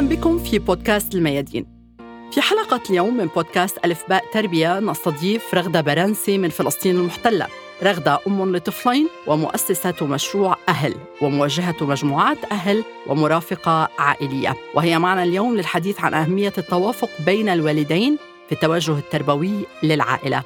أهلا بكم في بودكاست الميادين. في حلقة اليوم من بودكاست ألف باء تربية نستضيف رغدة برانسي من فلسطين المحتلة. رغدة أم لطفلين ومؤسسة مشروع أهل وموجهة مجموعات أهل ومرافقة عائلية. وهي معنا اليوم للحديث عن أهمية التوافق بين الوالدين في التوجه التربوي للعائلة.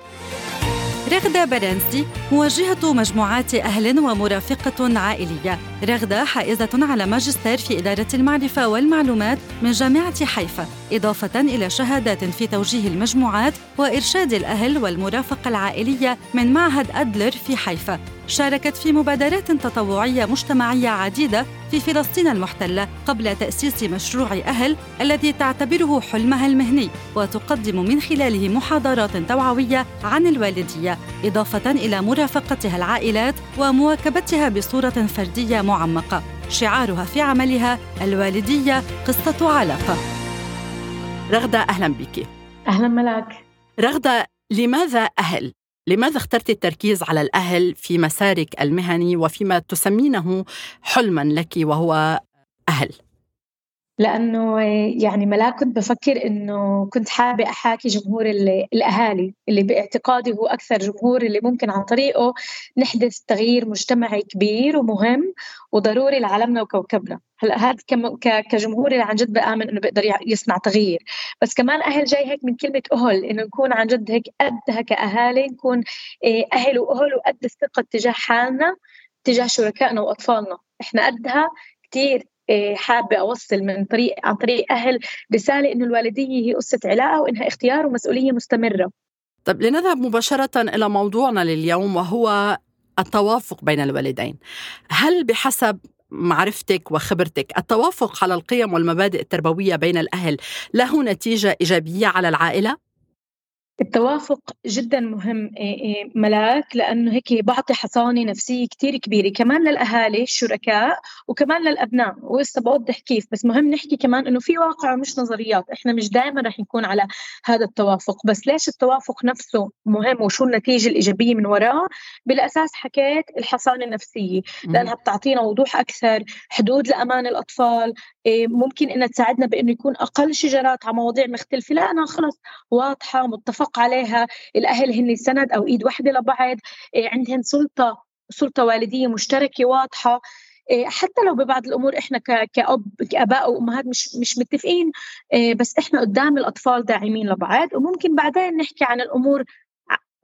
رغدة برانسي موجهة مجموعات أهل ومرافقة عائلية. رغدة حائزة على ماجستير في إدارة المعرفة والمعلومات من جامعة حيفا إضافة إلى شهادات في توجيه المجموعات وإرشاد الأهل والمرافقة العائلية من معهد أدلر في حيفا. شاركت في مبادرات تطوعية مجتمعية عديدة في فلسطين المحتلة قبل تأسيس مشروع أهل الذي تعتبره حلمها المهني وتقدم من خلاله محاضرات توعوية عن الوالدية إضافة إلى مرافقتها العائلات ومواكبتها بصورة فردية معمقة. شعارها في عملها الوالدية قصة علاقة. رغدة أهلا بك. أهلا ملاك. رغدة لماذا أهل؟ لماذا اخترت التركيز على الأهل في مسارك المهني وفيما تسمينه حلما لك وهو أهل؟ لأنه يعني ملاك كنت بفكر إنه كنت حابة أحاكي جمهور الأهالي اللي باعتقادي هو أكثر جمهور اللي ممكن عن طريقه نحدث تغيير مجتمعي كبير ومهم وضروري لعالمنا وكوكبنا. هلأ هذا كجمهور اللي عن جد بآمن إنه بيقدر يصنع تغيير. بس كمان أهل جاي هيك من كلمة أهل إنه نكون عن جد هيك قدها كاهالي نكون أهل وأهل وقد الثقة تجاه حالنا تجاه شركائنا وأطفالنا. إحنا قدها كثير إيه، حابة أوصل من طريق عن طريق أهل رسالة إنه الوالدية هي قصة علاقة وإنها اختيار ومسؤولية مستمرة طيب لنذهب مباشرة إلى موضوعنا لليوم وهو التوافق بين الوالدين هل بحسب معرفتك وخبرتك التوافق على القيم والمبادئ التربوية بين الأهل له نتيجة إيجابية على العائلة؟ التوافق جدا مهم إيه، إيه، ملاك لأنه هيك بعطي حصانة نفسية كثير كبيرة كمان للأهالي الشركاء وكمان للأبناء. وهسه بوضح كيف بس مهم نحكي كمان إنه في واقع مش نظريات. إحنا مش دائما رح نكون على هذا التوافق. بس ليش التوافق نفسه مهم وشو النتيجة الإيجابية من وراه؟ بالأساس حكيت الحصانة النفسية لأنها بتعطينا وضوح أكثر حدود لأمان الأطفال ممكن إنها تساعدنا بإنه يكون أقل شجرات على مواضيع مختلفة. لانها خلص واضحة متفق عليها. الأهل هن سند أو إيد واحدة لبعض. إيه، عندهم سلطة سلطة والدية مشتركة واضحة. إيه، حتى لو ببعض الأمور إحنا كأب كأباء وامهات مش مش متفقين. بس إحنا قدام الأطفال داعمين لبعض. وممكن بعدين نحكي عن الأمور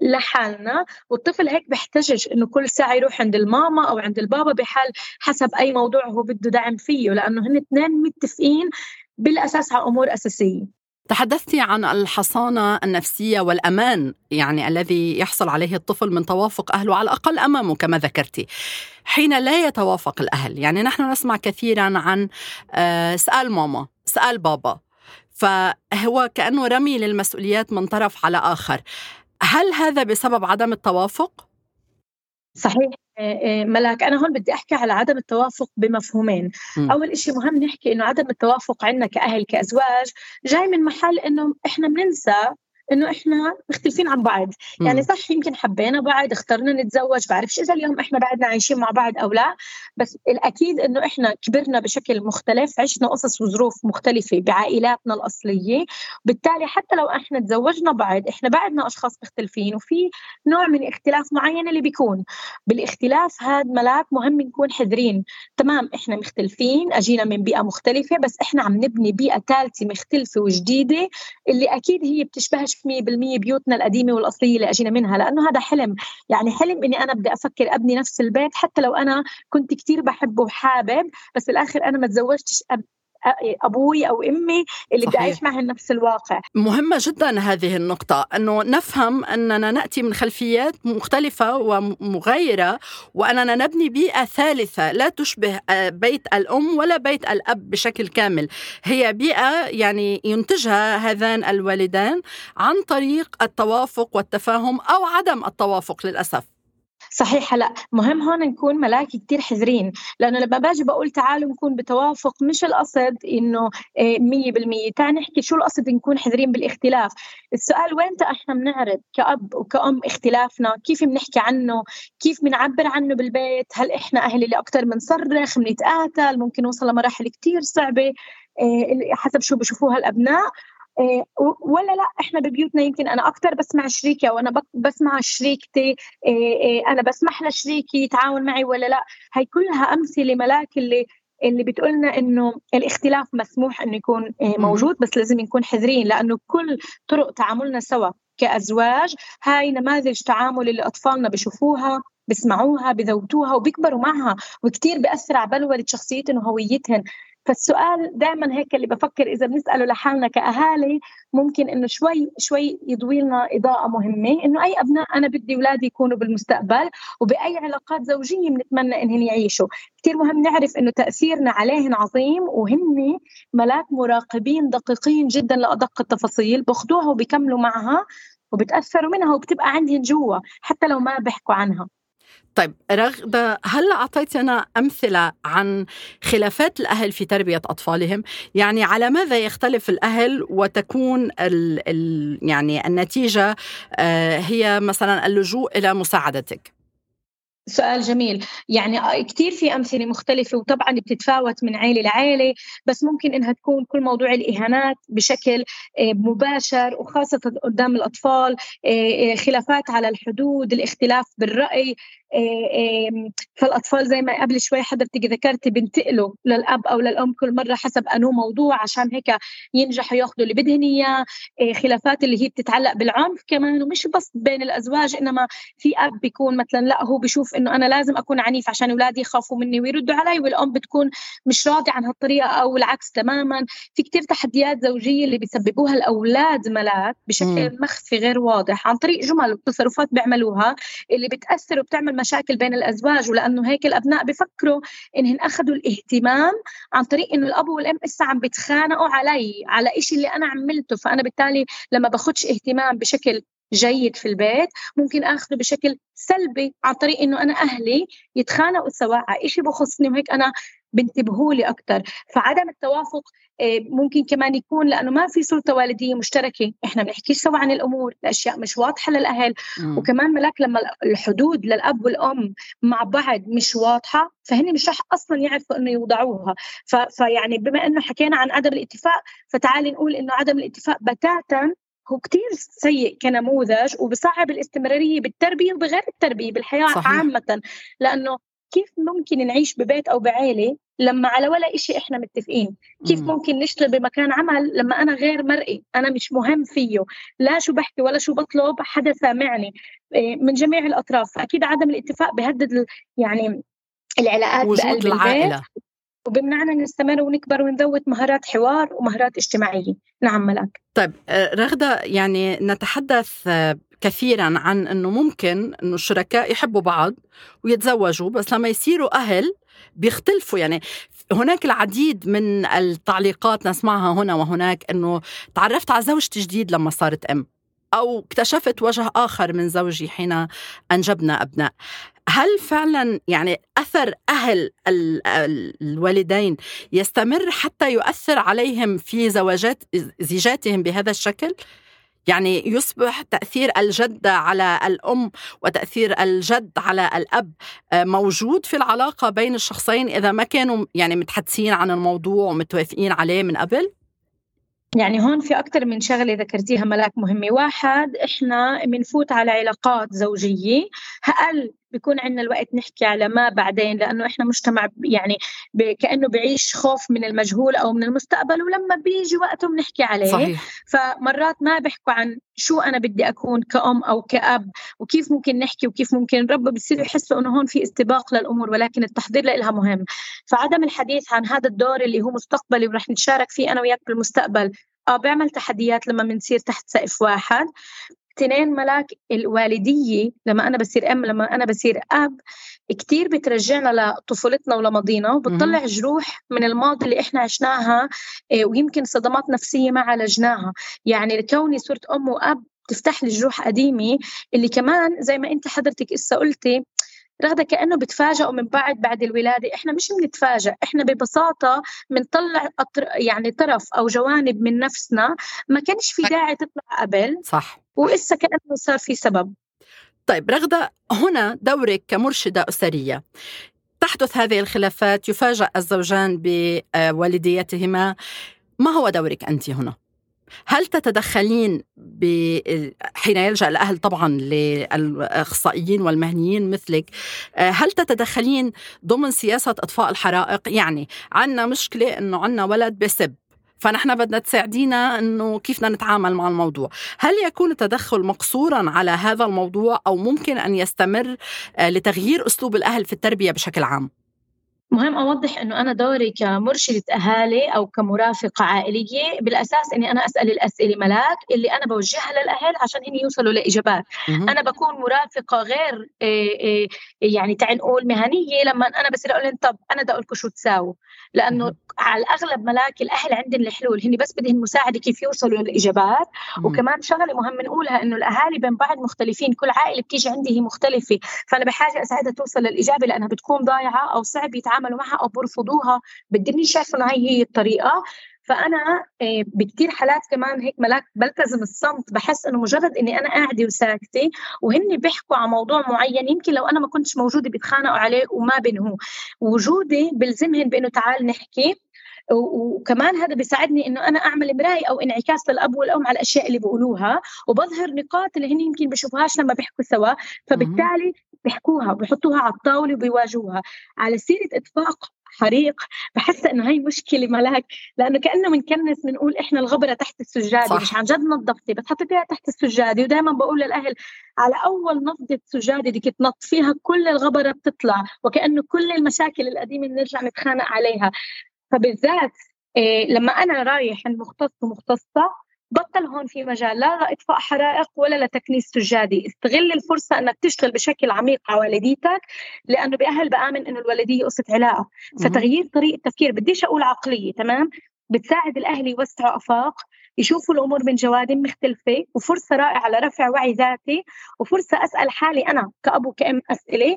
لحالنا. والطفل هيك بيحتجج إنه كل ساعة يروح عند الماما أو عند البابا بحال حسب أي موضوع هو بده دعم فيه لأنه هن اثنين متفقين بالأساس على أمور أساسية. تحدثتي عن الحصانة النفسية والأمان يعني الذي يحصل عليه الطفل من توافق أهله على الأقل أمامه كما ذكرتي. حين لا يتوافق الأهل يعني نحن نسمع كثيرا عن آه، سأل ماما سأل بابا فهو كأنه رمي للمسؤوليات من طرف على آخر. هل هذا بسبب عدم التوافق؟ صحيح آه، آه، ملاك أنا هون بدي أحكي على عدم التوافق بمفهومين م. أول إشي مهم نحكي إنه عدم التوافق عندنا كأهل كأزواج جاي من محل إنه إحنا بننسى إنه إحنا مختلفين عن بعض. يعني صح يمكن حبينا بعض اخترنا نتزوج بعرفش إذا اليوم إحنا بعدنا عايشين مع بعض أو لا. بس الأكيد إنه إحنا كبرنا بشكل مختلف عشنا قصص وظروف مختلفة بعائلاتنا الأصلية. بالتالي حتى لو إحنا تزوجنا بعض إحنا بعدنا أشخاص مختلفين وفي نوع من اختلاف معين اللي بيكون. بالاختلاف هذا ملاك مهم نكون حذرين. تمام إحنا مختلفين أجينا من بيئة مختلفة بس إحنا عم نبني بيئة ثالثة مختلفة وجديدة اللي أكيد هي بتشبهش 100% بيوتنا القديمة والأصلية اللي أجينا منها لأنه هذا حلم. يعني حلم إني أنا بدي أفكر أبني نفس البيت حتى لو أنا كنت كثير بحبه وحابب بس بالآخر أنا ما تزوجتش أبوي أو أمي اللي بدي اعيش معهم نفس الواقع. مهمة جدا هذه النقطة إنه نفهم أننا نأتي من خلفيات مختلفة ومغايرة وأننا نبني بيئة ثالثة لا تشبه آه، بيت الأم ولا بيت الأب بشكل كامل. هي بيئة يعني ينتجها هذان الوالدان عن طريق التوافق والتفاهم أو عدم التوافق للأسف. صحيح هلا مهم هون نكون ملاكي كتير حذرين لأنه لما باجي بقول تعالوا نكون بتوافق مش القصد إنه 100% آه، تعال نحكي شو القصد نكون حذرين بالاختلاف. السؤال وين إحنا بنعرض كأب وكأم اختلافنا؟ كيف بنحكي عنه؟ كيف بنعبر عنه بالبيت؟ هل إحنا أهل اللي أكثر بنصرخ بنتقاتل ممكن نوصل لمراحل كتير صعبة حسب شو بشوفوها الابناء ولا لا إحنا ببيوتنا يمكن أنا أكثر بسمع شريكي أو أنا بسمع شريكتي أنا بسمح لشريكي يتعاون معي ولا لا. هي كلها أمثلة ملاك اللي اللي بتقولنا إنه الاختلاف مسموح إنه يكون موجود بس لازم نكون حذرين لأنه كل طرق تعاملنا سوا كأزواج هاي نماذج تعامل اللي أطفالنا بشوفوها بسمعوها بذوتوها وبيكبروا معها وكتير بأثر على بلورة شخصيتهم وهويتهم فالسؤال دائما هيك اللي بفكر إذا بنسأله لحالنا كأهالي ممكن إنه شوي شوي يضوي لنا إضاءة مهمة إنه أي أبناء أنا بدي أولادي يكونوا بالمستقبل وبأي علاقات زوجية بنتمنى انهم يعيشوا. كثير مهم نعرف إنه تأثيرنا عليهن عظيم وهن ملاك مراقبين دقيقين جدا لأدق التفاصيل بأخذوها وبيكملوا معها وبتأثروا منها وبتبقى عندهم جوا حتى لو ما بيحكوا عنها. طيب رغدة هلا أعطيتنا أمثلة عن خلافات الأهل في تربية أطفالهم؟ يعني على ماذا يختلف الأهل وتكون ال ال يعني النتيجة آه، هي مثلا اللجوء إلى مساعدتك؟ سؤال جميل. يعني كثير في أمثلة مختلفة وطبعا بتتفاوت من عائلة لعائلة بس ممكن إنها تكون كل موضوع الإهانات بشكل آه، مباشر وخاصة قدام الأطفال آه، خلافات على الحدود الاختلاف بالرأي. فالأطفال زي ما قبل شوي حضرتك ذكرتي بينتقلوا للأب أو للأم كل مرة حسب أنو موضوع عشان هيك ينجحوا ياخذوا اللي بدهن إياه. إيه، خلافات اللي هي بتتعلق بالعنف كمان ومش بس بين الأزواج إنما في أب بيكون مثلا لا هو بشوف إنه أنا لازم أكون عنيف عشان أولادي يخافوا مني ويردوا علي والأم بتكون مش راضية عن هالطريقة أو العكس تماما. في كتير تحديات زوجية اللي بيسببوها الأولاد ملاك بشكل مخفي غير واضح عن طريق جمل وتصرفات بيعملوها اللي بتأثر وبتعمل مشاكل بين الأزواج ولأنه هيك الأبناء بفكروا انهم أخذوا الاهتمام عن طريق إنه الأب والأم لسه عم بيتخانقوا علي على إشي اللي أنا عملته. فأنا بالتالي لما باخذش اهتمام بشكل جيد في البيت ممكن آخذه بشكل سلبي عن طريق إنه أنا أهلي يتخانقوا سوا على شيء بخصني وهيك أنا بنتبهوا لي أكثر فعدم التوافق آه، ممكن كمان يكون لأنه ما في سلطة والدية مشتركة إحنا بنحكي سوا عن الأمور الأشياء مش واضحة للأهل. مم. وكمان ملاك لما الحدود للأب والأم مع بعض مش واضحة فهن مش رح أصلا يعرفوا إنه يوضعوها. فيعني بما إنه حكينا عن عدم الاتفاق فتعالي نقول إنه عدم الاتفاق بتاتا هو كتير سيء كنموذج وبصعب الاستمرارية بالتربية وبغير التربية بالحياة صحيح. عامة. لأنه كيف ممكن نعيش ببيت أو بعائلة لما على ولا إشي إحنا متفقين؟ كيف مم. ممكن نشتغل بمكان عمل لما أنا غير مرئي؟ أنا مش مهم فيه. لا شو بحكي ولا شو بطلب حدا سامعني. إيه، من جميع الأطراف. فأكيد عدم الاتفاق بهدد يعني العلاقات وجود العائلة. وبمنعنا نستمر ونكبر ونذوت مهارات حوار ومهارات اجتماعية. نعم ملاك. طيب آه، رغدة يعني نتحدث آه، كثيرا عن إنه ممكن إنه الشركاء يحبوا بعض ويتزوجوا بس لما يصيروا أهل بيختلفوا. يعني هناك العديد من التعليقات نسمعها هنا وهناك إنه تعرفت على زوجتي جديد لما صارت أم. أو اكتشفت وجه آخر من زوجي حين أنجبنا أبناء هل فعلا يعني أثر أهل الوالدين يستمر حتى يؤثر عليهم في زواجات زيجاتهم بهذا الشكل؟ يعني يصبح تأثير الجدة على الأم وتأثير الجد على الأب آه، موجود في العلاقة بين الشخصين إذا ما كانوا يعني متحدثين عن الموضوع ومتوافقين عليه من قبل؟ يعني هون في أكثر من شغلة ذكرتيها ملاك مهمة. واحد إحنا بنفوت على علاقات زوجية. أقل بيكون عندنا الوقت نحكي على ما بعدين لأنه إحنا مجتمع يعني كأنه بعيش خوف من المجهول أو من المستقبل ولما بيجي وقته بنحكي عليه صحيح. فمرات ما بيحكوا عن شو أنا بدي أكون كأم أو كأب وكيف ممكن نحكي وكيف ممكن رب بصيروا يحسوا إنه هون في استباق للأمور ولكن التحضير لها مهم فعدم الحديث عن هذا الدور اللي هو مستقبلي ورح نتشارك فيه أنا وياك بالمستقبل آه بيعمل تحديات لما بنصير تحت سقف واحد اثنين ملاك الوالدية لما أنا بصير أم لما أنا بصير أب كتير بترجعنا لطفولتنا ولماضينا وبتطلع جروح من الماضي اللي إحنا عشناها آه، ويمكن صدمات نفسية ما عالجناها. يعني كوني صرت أم وأب تفتح لي جروح قديمة اللي كمان زي ما أنت حضرتك إسا قلتي رغدة كأنه بتفاجئوا من بعد بعد الولادة. إحنا مش بنتفاجئ. إحنا ببساطة بنطلع يعني طرف أو جوانب من نفسنا ما كانش في داعي تطلع قبل صح. وإسا كأنه صار في سبب. طيب رغدة هنا دورك كمرشدة أسرية. تحدث هذه الخلافات يفاجأ الزوجان بوالديتهما. ما هو دورك أنت هنا؟ هل تتدخلين حين يلجأ الأهل طبعا للأخصائيين والمهنيين مثلك هل تتدخلين ضمن سياسة أطفاء الحرائق؟ يعني عندنا مشكلة إنه عندنا ولد بسب فنحن بدنا تساعدينا إنه كيف بدنا نتعامل مع الموضوع. هل يكون التدخل مقصورا على هذا الموضوع أو ممكن أن يستمر لتغيير أسلوب الأهل في التربية بشكل عام؟ مهم أوضح إنه أنا دوري كمرشدة أهالي أو كمرافقة عائلية بالأساس إني أنا أسأل الأسئلة ملاك اللي أنا بوجهها للأهل عشان هن يوصلوا لإجابات. أنا بكون مرافقة غير يعني تعال نقول مهنية لما أنا بصير أقول لهم طب أنا بدي أقول لكم شو تساووا. لأنه على الأغلب ملاك الأهل عندهم الحلول هن بس بدهم مساعدة كيف يوصلوا للإجابات. وكمان شغلة مهم نقولها إنه الأهالي بين بعض مختلفين كل عائلة بتيجي عندي هي مختلفة. فأنا بحاجة أساعدها توصل للإجابة لأنها بتكون ضايعة أو صعب يتعامل يتعاملوا معها أو بيرفضوها بدني شايفة انه هي هي الطريقة. فأنا آه، بكثير حالات كمان هيك ملاك بلتزم الصمت بحس إنه مجرد إني أنا قاعدة وساكتة وهن بيحكوا عن موضوع معين يمكن لو أنا ما كنتش موجودة بيتخانقوا عليه وما بينهوا. وجودي بلزمهن بإنه تعال نحكي وكمان هذا بيساعدني إنه أنا أعمل مراية أو انعكاس للأب والأم على الأشياء اللي بيقولوها وبظهر نقاط اللي هن يمكن بيشوفوهاش لما بيحكوا سوا. فبالتالي بيحكوها بحطوها على الطاولة وبيواجهوها. على سيرة اطفاق حريق بحس إنه هي مشكلة ملاك لأنه كأنه بنكنس بنقول إحنا الغبرة تحت السجادة صح. مش عن جد نظفتي بس حطيتيها تحت السجادة. ودائما بقول للأهل على أول نفضه سجادة بدك تنظفيها كل الغبرة بتطلع وكأنه كل المشاكل القديمة بنرجع نتخانق عليها. فبالذات إيه لما أنا رايح عند مختص ومختصة بطل هون في مجال لا لاطفاء حرائق ولا لتكنيس سجادي. استغل الفرصة أنك تشتغل بشكل عميق على والديتك لأنه بأهل بآمن إنه الوالدية قصه علاقة. فتغيير طريقة التفكير بديش أقول عقلية تمام؟ بتساعد الأهل يوسعوا أفاق يشوفوا الأمور من جوانب مختلفة وفرصة رائعة لرفع وعي ذاتي وفرصة أسأل حالي أنا كأب وكأم أسئلة.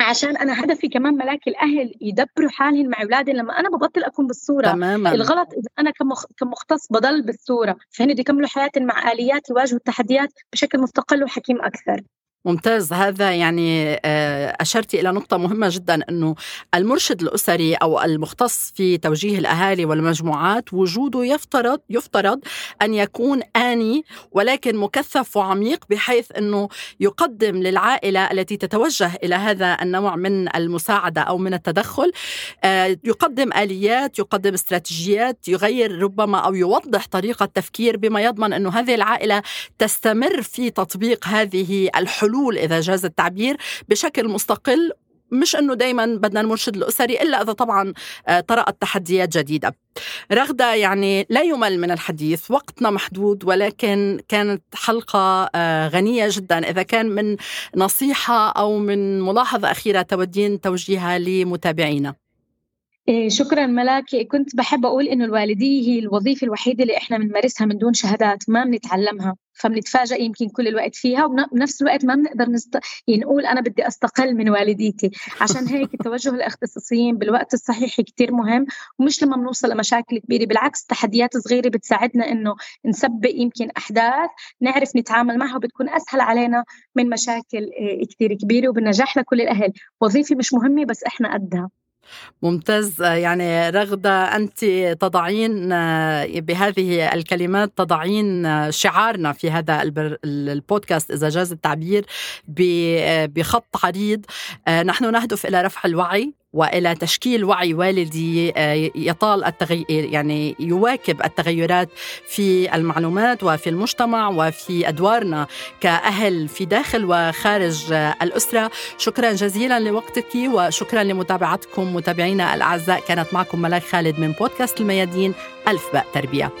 عشان أنا هدفي كمان ملاك الأهل يدبروا حالهم مع اولادهم لما أنا ببطل أكون بالصورة. تماما. الغلط إذا أنا كمخ... كمختص بضل بالصورة. فهن يكملوا حياتهم مع آليات يواجهوا التحديات بشكل مستقل وحكيم أكثر. ممتاز. هذا يعني آه، أشرت إلى نقطة مهمة جدا أنه المرشد الأسري أو المختص في توجيه الأهالي والمجموعات وجوده يفترض يفترض أن يكون آني ولكن مكثف وعميق بحيث أنه يقدم للعائلة التي تتوجه إلى هذا النوع من المساعدة أو من التدخل. آه، يقدم آليات يقدم استراتيجيات يغير ربما أو يوضح طريقة تفكير بما يضمن أنه هذه العائلة تستمر في تطبيق هذه الحلول حلول إذا جاز التعبير بشكل مستقل مش إنه دائما بدنا المرشد الأسري إلا إذا طبعا آه، طرأت تحديات جديدة. رغدة يعني لا يمل من الحديث، وقتنا محدود ولكن كانت حلقة آه، غنية جدا، إذا كان من نصيحة أو من ملاحظة أخيرة تودين توجيهها لمتابعينا. إيه، شكرا ملاكي كنت بحب أقول إنه الوالديه هي الوظيفة الوحيدة اللي إحنا بنمارسها من دون شهادات ما بنتعلمها فبنتفاجئ يمكن كل الوقت فيها وبنفس الوقت ما بنقدر نست... يعني نقول أنا بدي أستقل من والديتي. عشان هيك توجه الاختصاصيين بالوقت الصحيح كتير مهم ومش لما بنوصل لمشاكل كبيرة بالعكس تحديات صغيرة بتساعدنا إنه نسبق يمكن أحداث نعرف نتعامل معها وبتكون أسهل علينا من مشاكل إيه، كتير كبيرة وبالنجاح لكل الأهل. وظيفة مش مهمة بس إحنا قدها. ممتاز. يعني رغدة أنت تضعين بهذه الكلمات تضعين شعارنا في هذا البودكاست إذا جاز التعبير بخط عريض. نحن نهدف إلى رفع الوعي. وإلى تشكيل وعي والدي آه، يطال التغي... يعني يواكب التغيرات في المعلومات وفي المجتمع وفي أدوارنا كأهل في داخل وخارج الأسرة. شكرا جزيلا لوقتك وشكرا لمتابعتكم متابعينا الأعزاء. كانت معكم ملاك خالد من بودكاست الميادين ألف باء تربية.